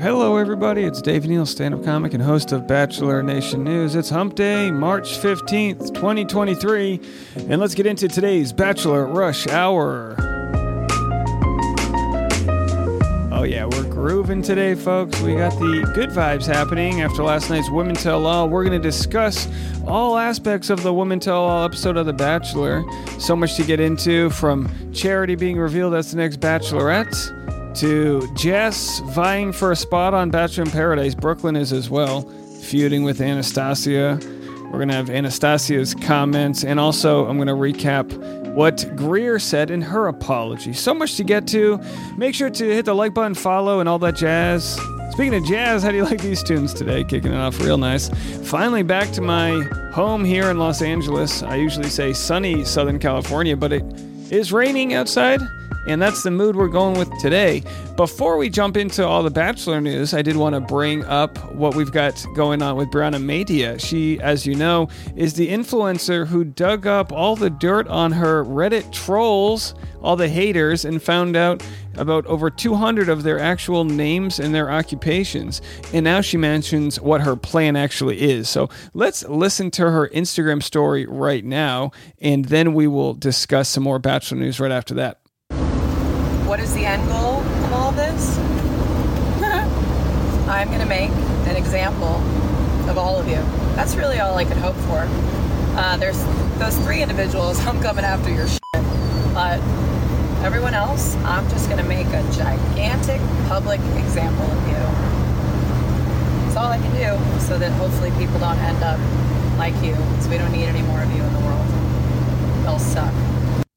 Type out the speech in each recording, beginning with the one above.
Hello, everybody. It's Dave Neal, stand up comic and host of Bachelor Nation News. It's Hump Day, March 15th, 2023. And let's get into today's Bachelor Rush Hour. Oh, yeah, we're grooving today, folks. We got the good vibes happening after last night's Women Tell All. We're going to discuss all aspects of the Women Tell All episode of The Bachelor. So much to get into from Charity being revealed as the next Bachelorette to Jess vying for a spot on Bachelor in Paradise. Brooklyn is as well, feuding with Anastasia. We're going to have Anastasia's comments, and also I'm going to recap what Greer said in her apology. So much to get to. Make sure to hit the like button, follow, and all that jazz. Speaking of jazz, how do you like these tunes today? Kicking it off real nice. Finally, back to my home here in Los Angeles. I usually say sunny Southern California, but it is raining outside. And that's the mood we're going with today. Before we jump into all the Bachelor news, I did want to bring up what we've got going on with Brianna Madia. She, as you know, is the influencer who dug up all the dirt on her Reddit trolls, all the haters, and found out about over 200 of their actual names and their occupations. And now she mentions what her plan actually is. So let's listen to her Instagram story right now, and then we will discuss some more Bachelor news right after that. What is the end goal of all this? I'm going to make an example of all of you. That's really all I could hope for. Uh, there's those three individuals, I'm coming after your shit. But everyone else, I'm just going to make a gigantic public example of you. It's all I can do so that hopefully people don't end up like you, because we don't need any more of you in the world. They'll suck.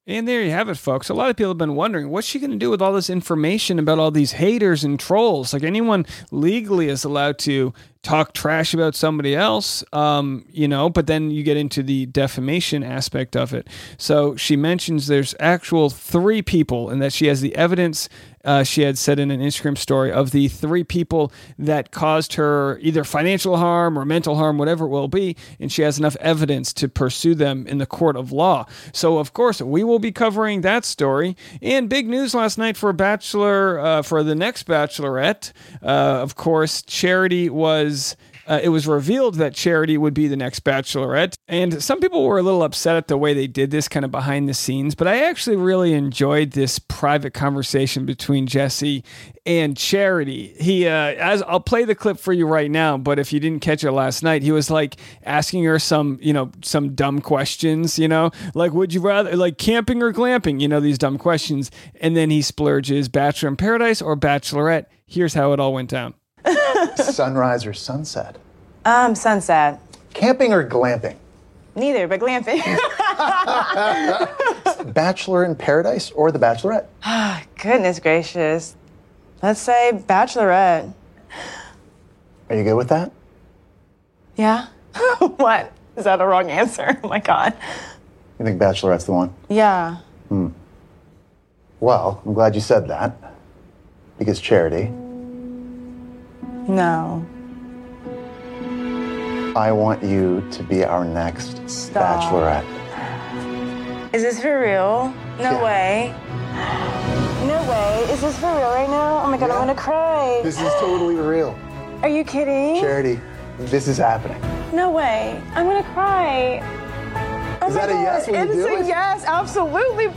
And there you have it, folks. A lot of people have been wondering what's she going to do with all this information about all these haters and trolls? Like anyone legally is allowed to talk trash about somebody else, um, you know, but then you get into the defamation aspect of it. So she mentions there's actual three people and that she has the evidence. Uh, she had said in an Instagram story of the three people that caused her either financial harm or mental harm, whatever it will be, and she has enough evidence to pursue them in the court of law. So, of course, we will be covering that story. And big news last night for Bachelor, uh, for the next Bachelorette. Uh, of course, Charity was uh, it was revealed that Charity would be the next Bachelorette. And some people were a little upset at the way they did this kind of behind the scenes, but I actually really enjoyed this private conversation between Jesse and Charity. He, uh, as I'll play the clip for you right now, but if you didn't catch it last night, he was like asking her some, you know, some dumb questions, you know, like, would you rather, like, camping or glamping, you know, these dumb questions. And then he splurges Bachelor in Paradise or Bachelorette. Here's how it all went down. Sunrise or sunset? Um, sunset. Camping or glamping? Neither, but glamping. Bachelor in Paradise or The Bachelorette? Goodness gracious. Let's say bachelorette. Are you good with that? Yeah? what? Is that a wrong answer? Oh my god. You think Bachelorette's the one? Yeah. Hmm. Well, I'm glad you said that. Because Charity, No. I want you to be our next Stop. Bachelorette. Is this for real? No Yeah. way. No way. Is this for real right now? Oh my god, Yeah. I'm gonna cry. This is totally real. Are you kidding? Charity, this is happening. No way. I'm gonna cry. Oh Is that a yes? God, Will you It's a it? yes, absolutely.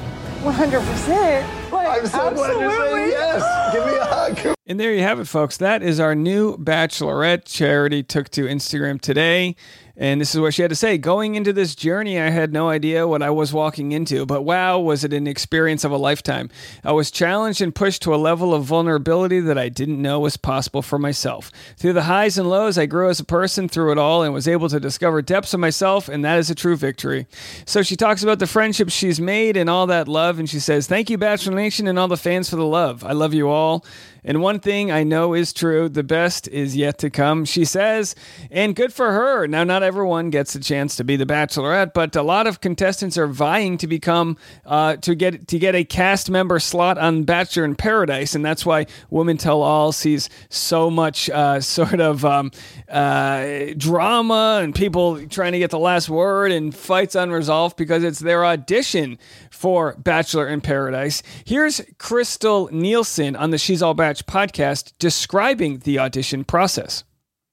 100%. Like, I'm so glad you're saying absolutely. yes. Give me a hug. And there you have it, folks. That is our new Bachelorette. Charity took to Instagram today. And this is what she had to say. Going into this journey, I had no idea what I was walking into, but wow, was it an experience of a lifetime. I was challenged and pushed to a level of vulnerability that I didn't know was possible for myself. Through the highs and lows, I grew as a person through it all and was able to discover depths of myself, and that is a true victory. So she talks about the friendships she's made and all that love, and she says, Thank you, Bachelor Nation, and all the fans for the love. I love you all. And one thing I know is true the best is yet to come, she says. And good for her. Now, not everyone gets a chance to be the Bachelorette, but a lot of contestants are vying to become uh, to get to get a cast member slot on Bachelor in Paradise, and that's why Women Tell All sees so much uh, sort of um, uh, drama and people trying to get the last word and fights unresolved because it's their audition for Bachelor in Paradise. Here's Krystal Nielson on the She's All Podcast describing the audition process.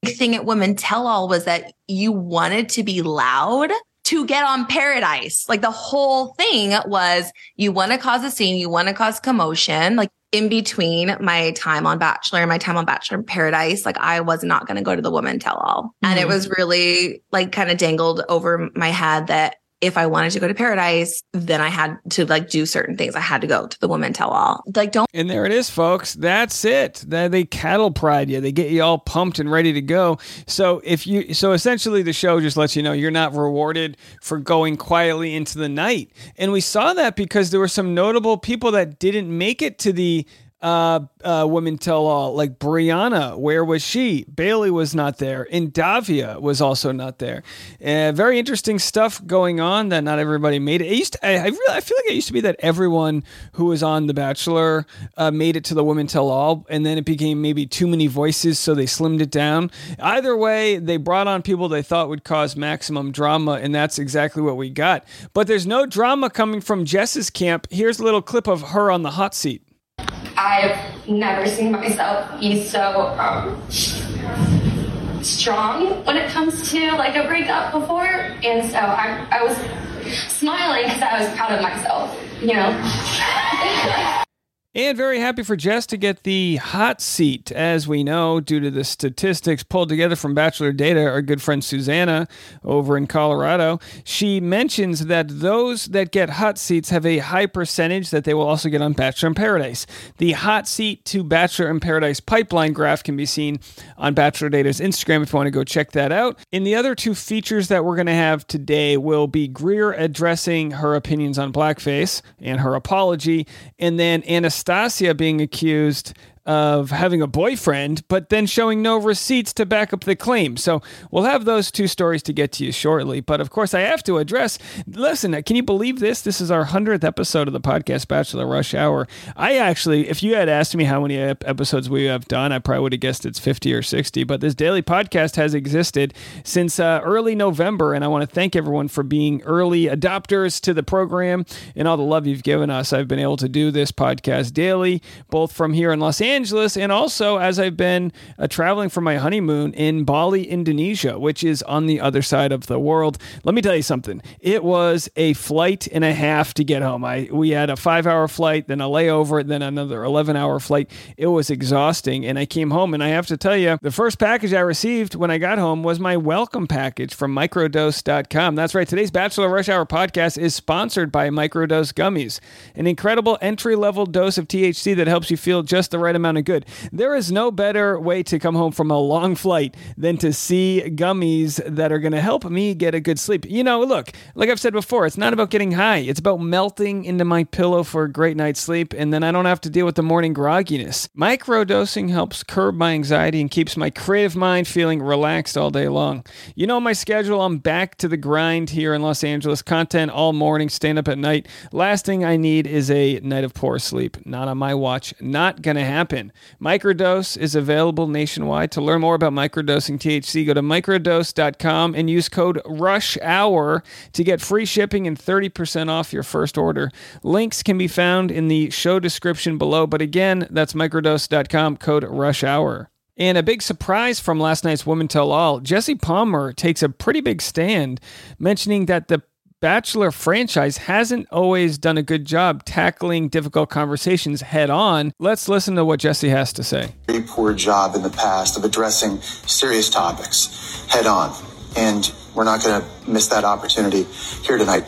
Big thing at Women Tell All was that you wanted to be loud to get on Paradise. Like the whole thing was you want to cause a scene, you want to cause commotion. Like in between my time on Bachelor and my time on Bachelor in Paradise, like I was not going to go to the Women Tell All. And it mm-hmm. was really like kind of dangled over my head that if I wanted to go to paradise, then I had to like do certain things. I had to go to the woman tell all. Like, don't And there it is, folks. That's it. They, they cattle pride you. They get you all pumped and ready to go. So if you, so essentially, the show just lets you know you're not rewarded for going quietly into the night. And we saw that because there were some notable people that didn't make it to the uh, uh, women tell all like Brianna. Where was she? Bailey was not there, and Davia was also not there. Uh, very interesting stuff going on that not everybody made it. it used to, I, I, really, I feel like it used to be that everyone who was on The Bachelor uh, made it to the women tell all, and then it became maybe too many voices, so they slimmed it down. Either way, they brought on people they thought would cause maximum drama, and that's exactly what we got. But there's no drama coming from Jess's camp. Here's a little clip of her on the hot seat. I've never seen myself be so um, strong when it comes to like a breakup before, and so I, I was smiling because I was proud of myself, you know. And very happy for Jess to get the hot seat. As we know, due to the statistics pulled together from Bachelor Data, our good friend Susanna over in Colorado, she mentions that those that get hot seats have a high percentage that they will also get on Bachelor in Paradise. The hot seat to Bachelor in Paradise pipeline graph can be seen on Bachelor Data's Instagram if you want to go check that out. And the other two features that we're going to have today will be Greer addressing her opinions on blackface and her apology, and then Anastasia Anastasia being accused of having a boyfriend, but then showing no receipts to back up the claim. So we'll have those two stories to get to you shortly. But of course, I have to address listen, can you believe this? This is our 100th episode of the podcast Bachelor Rush Hour. I actually, if you had asked me how many episodes we have done, I probably would have guessed it's 50 or 60. But this daily podcast has existed since uh, early November. And I want to thank everyone for being early adopters to the program and all the love you've given us. I've been able to do this podcast daily, both from here in Los Angeles Angeles, and also as I've been uh, traveling for my honeymoon in Bali, Indonesia, which is on the other side of the world. Let me tell you something. It was a flight and a half to get home. I we had a five hour flight, then a layover, then another eleven hour flight. It was exhausting, and I came home, and I have to tell you, the first package I received when I got home was my welcome package from Microdose.com. That's right. Today's Bachelor Rush Hour podcast is sponsored by Microdose Gummies, an incredible entry level dose of THC that helps you feel just the right amount amount of good. There is no better way to come home from a long flight than to see gummies that are going to help me get a good sleep. You know, look, like I've said before, it's not about getting high, it's about melting into my pillow for a great night's sleep, and then I don't have to deal with the morning grogginess. Microdosing helps curb my anxiety and keeps my creative mind feeling relaxed all day long. You know my schedule, I'm back to the grind here in Los Angeles, content all morning, stand up at night. Last thing I need is a night of poor sleep. Not on my watch. Not going to happen happen. Microdose is available nationwide. To learn more about microdosing THC, go to microdose.com and use code RUSH-HOUR to get free shipping and 30% off your first order. Links can be found in the show description below, but again, that's microdose.com, code RUSH-HOUR. And a big surprise from last night's Women Tell All, Jesse Palmer takes a pretty big stand, mentioning that the Bachelor franchise hasn't always done a good job tackling difficult conversations head on. Let's listen to what Jesse has to say. Very poor job in the past of addressing serious topics head on. And we're not going to miss that opportunity here tonight.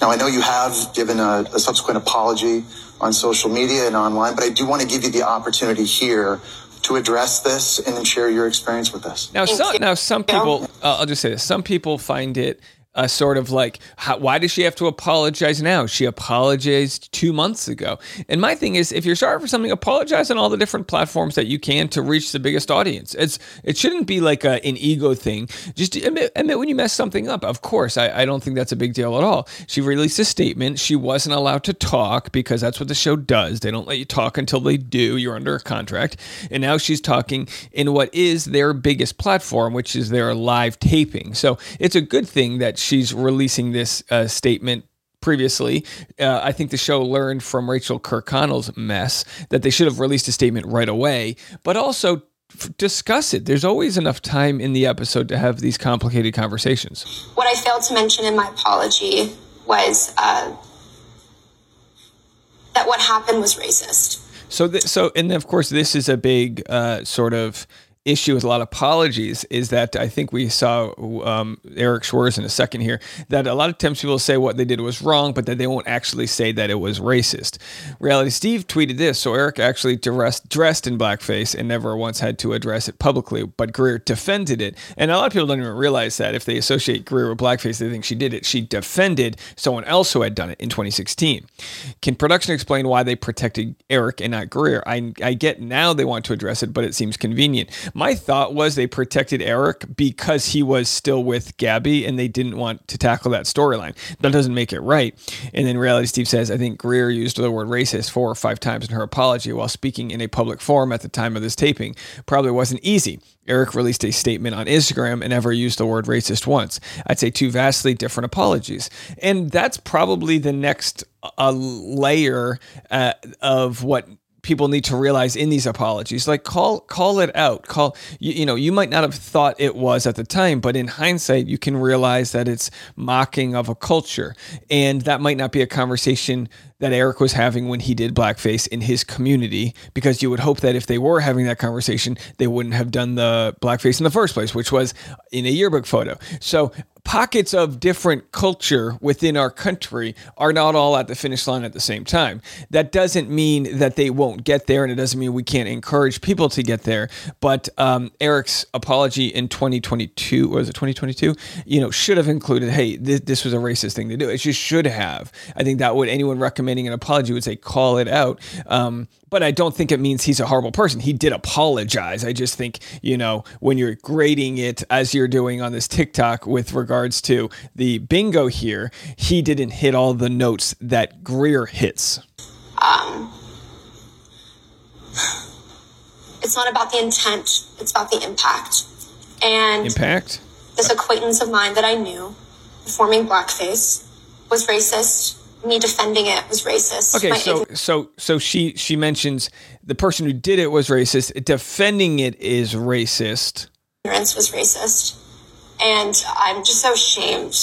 Now, I know you have given a, a subsequent apology on social media and online, but I do want to give you the opportunity here to address this and then share your experience with us. Now, some, now some people, uh, I'll just say this: some people find it a sort of like, how, why does she have to apologize now? She apologized two months ago. And my thing is, if you're sorry for something, apologize on all the different platforms that you can to reach the biggest audience. It's it shouldn't be like a, an ego thing. Just admit, admit when you mess something up. Of course, I, I don't think that's a big deal at all. She released a statement. She wasn't allowed to talk because that's what the show does. They don't let you talk until they do. You're under a contract. And now she's talking in what is their biggest platform, which is their live taping. So it's a good thing that she's releasing this uh, statement previously. Uh, I think the show learned from Rachel Kirkconnell's mess that they should have released a statement right away, but also f- discuss it. There's always enough time in the episode to have these complicated conversations. What I failed to mention in my apology was uh, that what happened was racist. So, th- so, and of course, this is a big uh, sort of issue with a lot of apologies is that I think we saw um, Eric Schwartz in a second here that a lot of times people say what they did was wrong, but that they won't actually say that it was racist. Reality Steve tweeted this, so Eric actually dressed dressed in blackface and never once had to address it publicly, but Greer defended it, and a lot of people don't even realize that if they associate Greer with blackface, they think she did it. She defended someone else who had done it in 2016. Can production explain why they protected Eric and not Greer? I I get now they want to address it, but it seems convenient. My thought was they protected Eric because he was still with Gabby and they didn't want to tackle that storyline. That doesn't make it right. And then Reality Steve says, I think Greer used the word racist four or five times in her apology while speaking in a public forum at the time of this taping. Probably wasn't easy. Eric released a statement on Instagram and never used the word racist once. I'd say two vastly different apologies. And that's probably the next uh, layer uh, of what people need to realize in these apologies. Like call call it out. Call you, you know you might not have thought it was at the time but in hindsight you can realize that it's mocking of a culture. And that might not be a conversation that Eric was having when he did blackface in his community because you would hope that if they were having that conversation they wouldn't have done the blackface in the first place which was in a yearbook photo so pockets of different culture within our country are not all at the finish line at the same time. That doesn't mean that they won't get there, and it doesn't mean we can't encourage people to get there. But um, Eric's apology in 2022 was it 2022? You know, should have included, "Hey, this, was a racist thing to do." It just should have. I think that would anyone recommending an apology would say, "Call it out." Um, but I don't think it means he's a horrible person. He did apologize. I just think, you know, when you're grading it as you're doing on this TikTok with regards to the bingo here, he didn't hit all the notes that Greer hits. Um, it's not about the intent, it's about the impact. And Impact? this acquaintance of mine that I knew, performing blackface, was racist. Me defending it was racist. Okay, My so so so she she mentions the person who did it was racist. Defending it is racist. ignorance was racist. And I'm just so ashamed.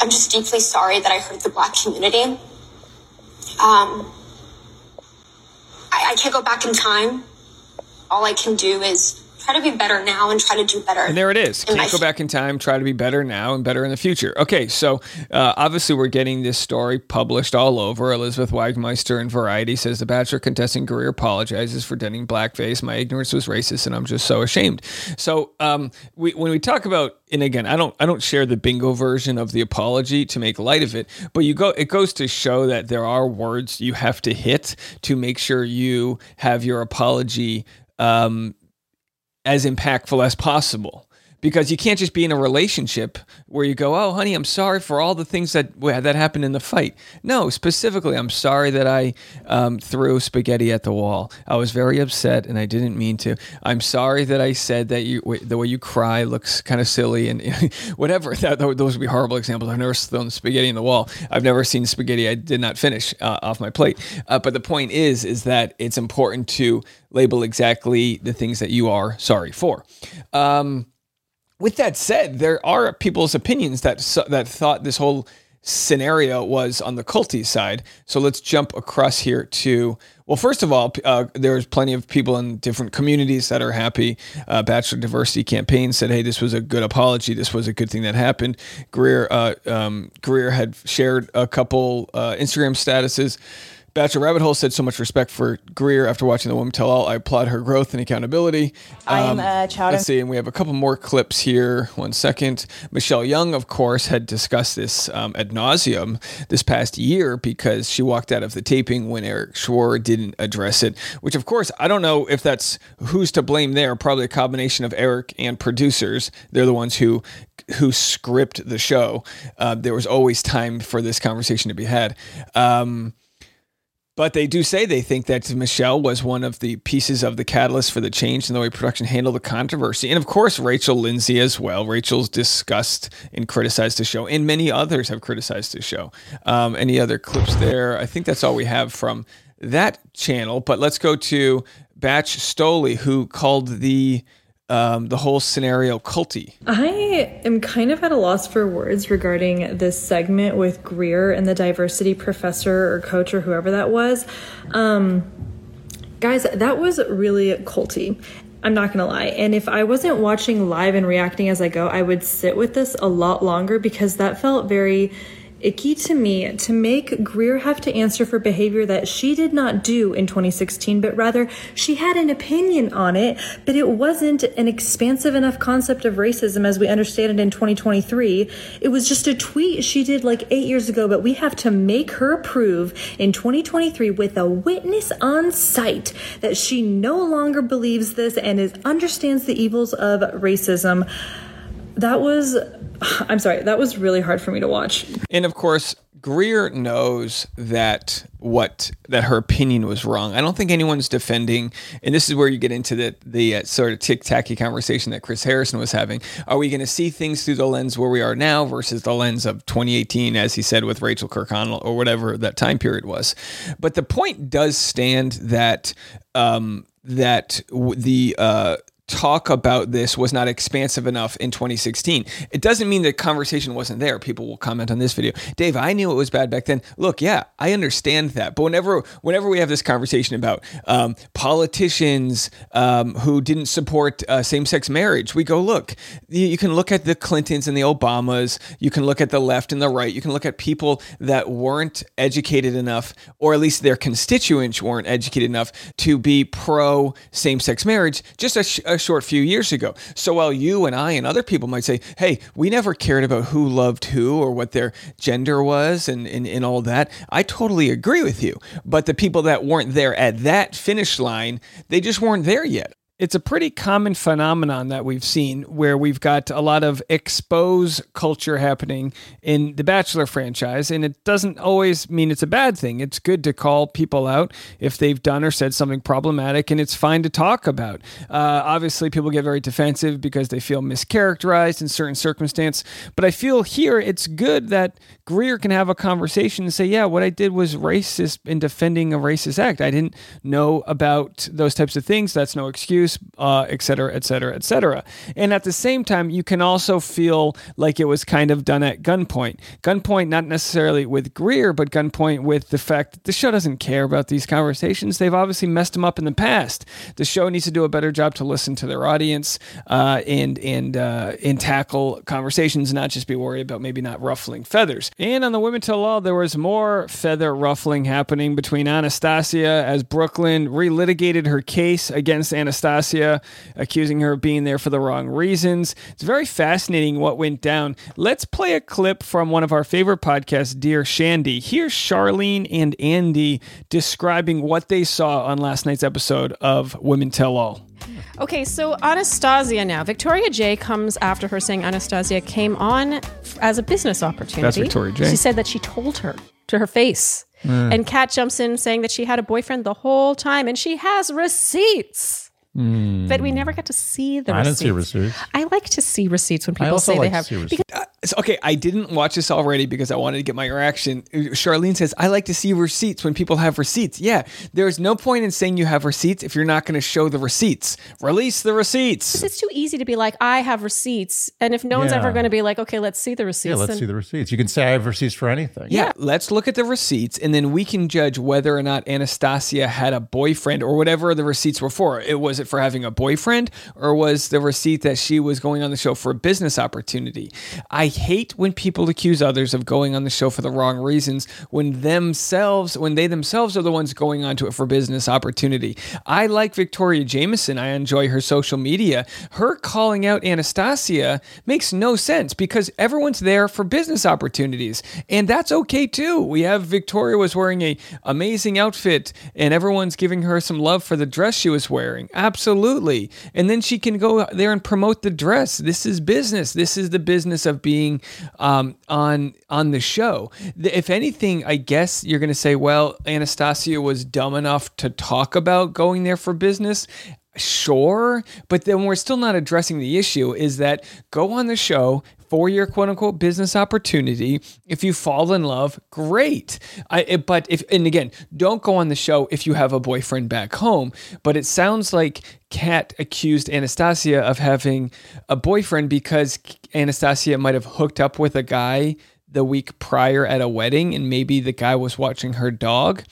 I'm just deeply sorry that I hurt the black community. Um, I, I can't go back in time. All I can do is try to be better now and try to do better. And there it is. Can't go back in time. Try to be better now and better in the future. Okay, so uh, obviously we're getting this story published all over. Elizabeth Wagmeister in Variety says the Bachelor contestant Greer apologizes for denting blackface. My ignorance was racist, and I'm just so ashamed. So um, we, when we talk about, and again, I don't, I don't share the bingo version of the apology to make light of it, but you go, it goes to show that there are words you have to hit to make sure you have your apology. Um, as impactful as possible because you can't just be in a relationship where you go, "Oh, honey, I'm sorry for all the things that that happened in the fight." No, specifically, I'm sorry that I um, threw spaghetti at the wall. I was very upset and I didn't mean to. I'm sorry that I said that you the way you cry looks kind of silly and whatever. That, those would be horrible examples. I've never thrown spaghetti in the wall. I've never seen spaghetti I did not finish uh, off my plate. Uh, but the point is, is that it's important to label exactly the things that you are sorry for. Um, with that said, there are people's opinions that that thought this whole scenario was on the culty side. So let's jump across here to well, first of all, uh, there's plenty of people in different communities that are happy. Uh, Bachelor Diversity Campaign said, "Hey, this was a good apology. This was a good thing that happened." Greer uh, um, Greer had shared a couple uh, Instagram statuses Bachelor Rabbit Hole said so much respect for Greer after watching The Woman Tell All. I applaud her growth and accountability. I am Um, a child Let's see, and we have a couple more clips here. One second. Michelle Young, of course, had discussed this um, ad nauseum this past year because she walked out of the taping when Eric Schwer didn't address it. Which, of course, I don't know if that's who's to blame there. Probably a combination of Eric and producers. They're the ones who who script the show. Uh, there was always time for this conversation to be had. Um, but they do say they think that Michelle was one of the pieces of the catalyst for the change in the way production handled the controversy. And of course, Rachel Lindsay as well. Rachel's discussed and criticized the show, and many others have criticized the show. Um, any other clips there? I think that's all we have from that channel. But let's go to Batch Stoley, who called the um, the whole scenario culty. I am kind of at a loss for words regarding this segment with Greer and the diversity professor or coach or whoever that was. Um, guys, that was really culty. I'm not gonna lie. And if I wasn't watching live and reacting as I go, I would sit with this a lot longer because that felt very icky to me to make Greer have to answer for behavior that she did not do in 2016, but rather she had an opinion on it, but it wasn't an expansive enough concept of racism as we understand it in 2023. It was just a tweet she did like eight years ago, but we have to make her prove in 2023 with a witness on site that she no longer believes this and is understands the evils of racism. That was I'm sorry, that was really hard for me to watch. And of course, Greer knows that what that her opinion was wrong. I don't think anyone's defending, and this is where you get into the the uh, sort of tic tacky conversation that Chris Harrison was having. Are we going to see things through the lens where we are now versus the lens of 2018, as he said with Rachel Kirkconnell or whatever that time period was? But the point does stand that um, that the uh, talk about this was not expansive enough in 2016. It doesn't mean the conversation wasn't there. People will comment on this video. Dave, I knew it was bad back then. Look, yeah, I understand that. But whenever whenever we have this conversation about um, politicians um, who didn't support uh, same-sex marriage, we go, look, you, can look at the Clintons and the Obamas. You can look at the left and the right. You can look at people that weren't educated enough, or at least their constituents weren't educated enough to be pro same-sex marriage just a, a short few years ago. So while you and I and other people might say, hey, we never cared about who loved who or what their gender was and, and, and all that, I totally agree with you. But the people that weren't there at that finish line, they just weren't there yet. It's a pretty common phenomenon that we've seen where we've got a lot of expose culture happening in the Bachelor franchise. And it doesn't always mean it's a bad thing. It's good to call people out if they've done or said something problematic, and it's fine to talk about. Uh, obviously, people get very defensive because they feel mischaracterized in certain circumstance. But I feel here it's good that Greer can have a conversation and say, yeah, what I did was racist in defending a racist act. I didn't know about those types of things. That's no excuse, uh, et cetera, et cetera, et cetera. And at the same time, you can also feel like it was kind of done at gunpoint. Gunpoint, not necessarily with Greer, but gunpoint with the fact that the show doesn't care about these conversations. They've obviously messed them up in the past. The show needs to do a better job to listen to their audience uh, and and uh, and tackle conversations, not just be worried about maybe not ruffling feathers. And on the Women Tell All, there was more feather ruffling happening between Anastasia as Brooklyn relitigated her case against Anastasia, accusing her of being there for the wrong reasons. It's very fascinating what went down. Let's play a clip from one of our favorite podcasts, Dear Shandy. Here's Charlene and Andy describing what they saw on last night's episode of Women Tell All. Okay, so Anastasia now. Victoria J comes after her saying Anastasia came on as a business opportunity. That's Victoria J. She said that she told her to her face. Mm. And Kat jumps in saying that she had a boyfriend the whole time and she has receipts. But we never got to see the I receipts. didn't see receipts. I like to see receipts when I people also say like they to have see because Uh, so- okay, I didn't watch this already because I wanted to get my reaction. Charlene says, I like to see receipts when people have receipts. Yeah, there's no point in saying you have receipts if you're not going to show the receipts. Release the receipts. it's too easy to be like, I have receipts. And if no one's Yeah. ever going to be like, okay, let's see the receipts. Yeah, let's then- see the receipts. You can say I have receipts for anything. Yeah, let's look at the receipts and then we can judge whether or not Anastasia had a boyfriend or whatever the receipts were for. It was it for having a boyfriend or was the receipt that she was going on the show for a business opportunity? I hate when people accuse others of going on the show for the wrong reasons when themselves, when they themselves are the ones going onto it for business opportunity. I like Victoria Jameson. I enjoy her social media. Her calling out Anastasia makes no sense because everyone's there for business opportunities, and that's okay too. We have Victoria was wearing a amazing outfit, and everyone's giving her some love for the dress she was wearing. Absolutely, and then she can go there and promote the dress. This is business. This is the business of being um, on on the show. If anything, I guess you're going to say, well, Anastasia was dumb enough to talk about going there for business. Sure, but then we're still not addressing the issue is that go on the show for your quote unquote business opportunity. If you fall in love, great. I, but if, and again, don't go on the show if you have a boyfriend back home. But it sounds like Kat accused Anastasia of having a boyfriend because Anastasia might have hooked up with a guy the week prior at a wedding and maybe the guy was watching her dog.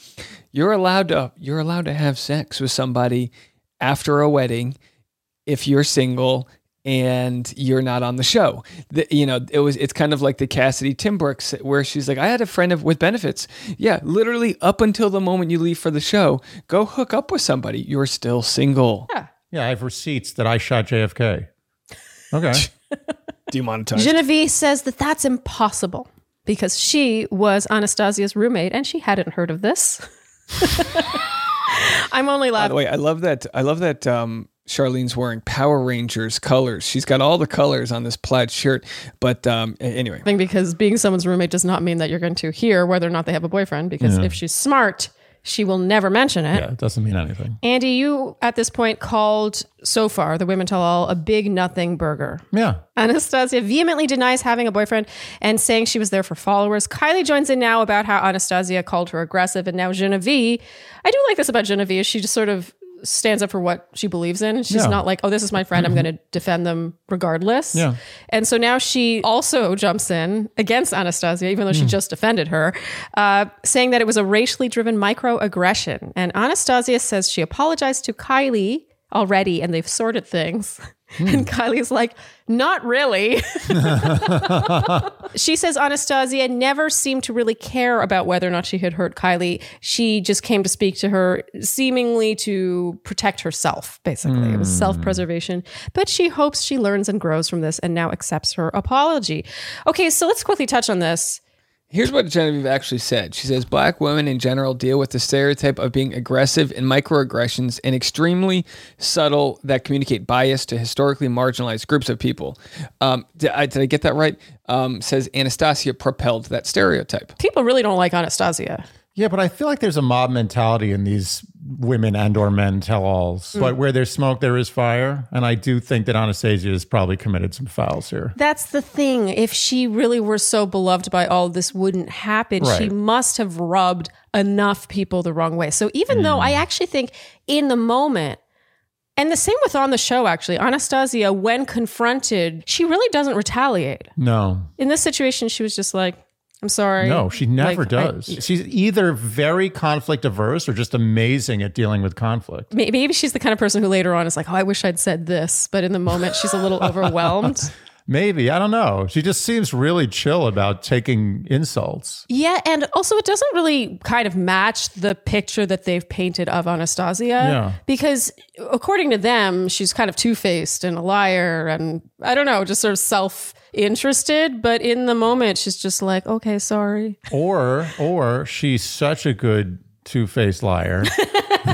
You're allowed to you're allowed to have sex with somebody after a wedding if you're single and you're not on the show. The, you know, it was it's kind of like the Cassidy Timbrooks where she's like, I had a friend of, with benefits. Yeah, literally up until the moment you leave for the show, go hook up with somebody. You're still single. Yeah. Yeah, I have receipts that I shot JFK. Okay. Demonetized. Genevieve says that that's impossible because she was Anastasia's roommate and she hadn't heard of this. I'm only laughing. By laughing. the way, I love that. I love that. Um, Charlene's wearing Power Rangers colors. She's got all the colors on this plaid shirt. But um, a- anyway, thing because being someone's roommate does not mean that you're going to hear whether or not they have a boyfriend because Yeah. if she's smart, she will never mention it. Yeah, it doesn't mean anything. Andy, you at this point called so far the Women Tell All a big nothing burger. Yeah. Anastasia vehemently denies having a boyfriend and saying she was there for followers. Kylie joins in now about how Anastasia called her aggressive, and now Genevieve. I do like this about Genevieve. She just sort of stands up for what she believes in. She's Yeah. not like, oh, this is my friend. I'm going to defend them regardless. Yeah. And so now she also jumps in against Anastasia, even though she just defended her, uh, saying that it was a racially driven microaggression. And Anastasia says she apologized to Kylie already and they've sorted things. And Kylie's like, not really. she says Anastasia never seemed to really care about whether or not she had hurt Kylie. She just came to speak to her seemingly to protect herself, basically. It was Hmm. self preservation. But she hopes she learns and grows from this and now accepts her apology. Okay, so let's quickly touch on this. Here's what Genevieve actually said. She says black women in general deal with the stereotype of being aggressive and microaggressions and extremely subtle that communicate bias to historically marginalized groups of people. Um, did, I, did I get that right? Um, says Anastasia propelled that stereotype. People really don't like Anastasia. Yeah, but I feel like there's a mob mentality in these women and or men tell-alls. Mm. But where there's smoke, there is fire. And I do think that Anastasia has probably committed some fouls here. That's the thing. If she really were so beloved by all, this wouldn't happen. She must have rubbed enough people the wrong way. So even though I actually think in the moment, and the same with on the show, actually, Anastasia, when confronted, she really doesn't retaliate. No. In this situation, she was just like, I'm sorry. No, she never Like, I- does. She's either very conflict averse or just amazing at dealing with conflict. Maybe she's the kind of person who later on is like, oh, I wish I'd said this. But in the moment, she's a little overwhelmed. Maybe. I don't know. She just seems really chill about taking insults. Yeah, and also it doesn't really kind of match the picture that they've painted of Anastasia. Yeah. Because according to them, she's kind of two faced and a liar and I don't know, just sort of self interested. But in the moment, she's just like, okay, sorry. Or or she's such a good two-faced liar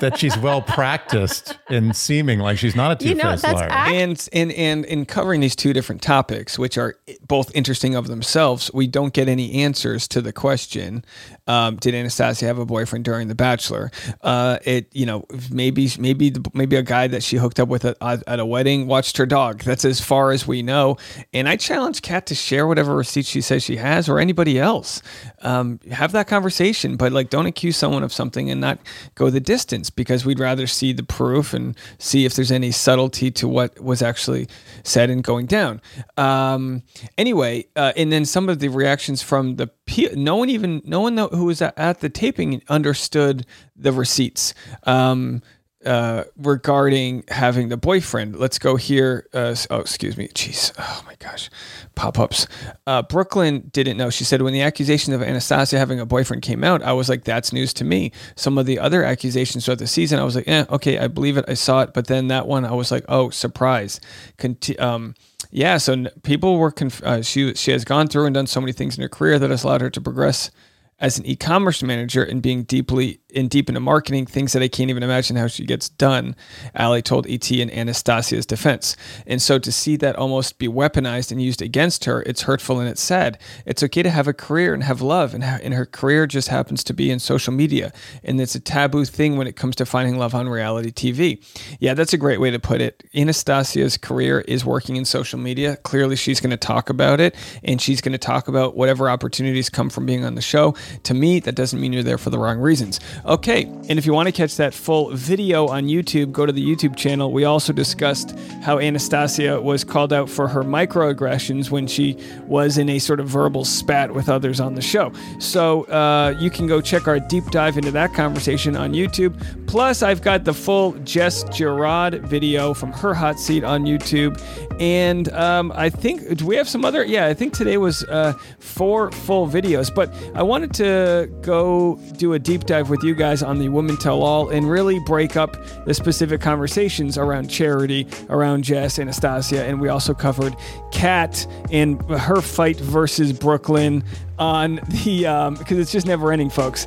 that she's well practiced in seeming like she's not a You know, two-faced that's liar. act- And and and in covering these two different topics, which are both interesting of themselves, we don't get any answers to the question: um, Did Anastasia have a boyfriend during The Bachelor? Uh, it you know maybe maybe maybe a guy that she hooked up with at, at a wedding watched her dog. That's as far as we know. And I challenge Kat to share whatever receipts she says she has, or anybody else. Um, have that conversation, but like don't accuse someone of something and not go the distance because we'd rather see the proof and see if there's any subtlety to what was actually said and going down. Um, anyway, uh, and then some of the reactions from the no one even no one who was at the taping understood the receipts. Um, uh, regarding having the boyfriend. Let's go here. Uh, oh, excuse me. Jeez. Oh my gosh. Pop ups. Uh, Brooklyn didn't know. She said when the accusation of Anastasia having a boyfriend came out, I was like, that's news to me. Some of the other accusations throughout the season, I was like, eh, okay, I believe it. I saw it. But then that one, I was like, oh, surprise. Conti- um, yeah. So n- people were, conf- uh, she, she has gone through and done so many things in her career that has allowed her to progress as an e-commerce manager and being deeply in deep into marketing, things that I can't even imagine how she gets done. Ali told ET in Anastasia's defense. And so to see that almost be weaponized and used against her, it's hurtful and it's sad. It's okay to have a career and have love, and, ha- and her career just happens to be in social media. And it's a taboo thing when it comes to finding love on reality TV. Yeah, that's a great way to put it. Anastasia's career is working in social media. Clearly, she's going to talk about it, and she's going to talk about whatever opportunities come from being on the show. To me, that doesn't mean you're there for the wrong reasons. Okay, and if you want to catch that full video on YouTube, go to the YouTube channel. We also discussed how Anastasia was called out for her microaggressions when she was in a sort of verbal spat with others on the show. So uh, you can go check our deep dive into that conversation on YouTube. Plus, I've got the full Jess Girod video from her hot seat on YouTube. And um, I think, do we have some other? Yeah, I think today was uh, four full videos. But I wanted to go do a deep dive with you guys on the Women Tell All and really break up the specific conversations around charity, around Jess, Anastasia. And we also covered Kat and her fight versus Brooklyn on the, um, because it's just never ending, folks.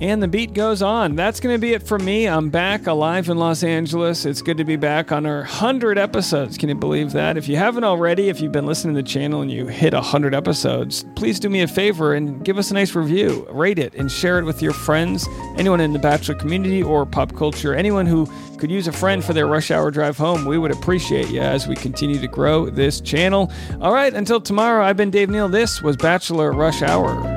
And the beat goes on. That's going to be it for me. I'm back alive in Los Angeles. It's good to be back on our 100 episodes. Can you believe that? If you haven't already, if you've been listening to the channel and you hit 100 episodes, please do me a favor and give us a nice review. Rate it and share it with your friends, anyone in the Bachelor community or pop culture, anyone who could use a friend for their rush hour drive home. We would appreciate you as we continue to grow this channel. All right, until tomorrow, I've been Dave Neal. This was Bachelor Rush Hour.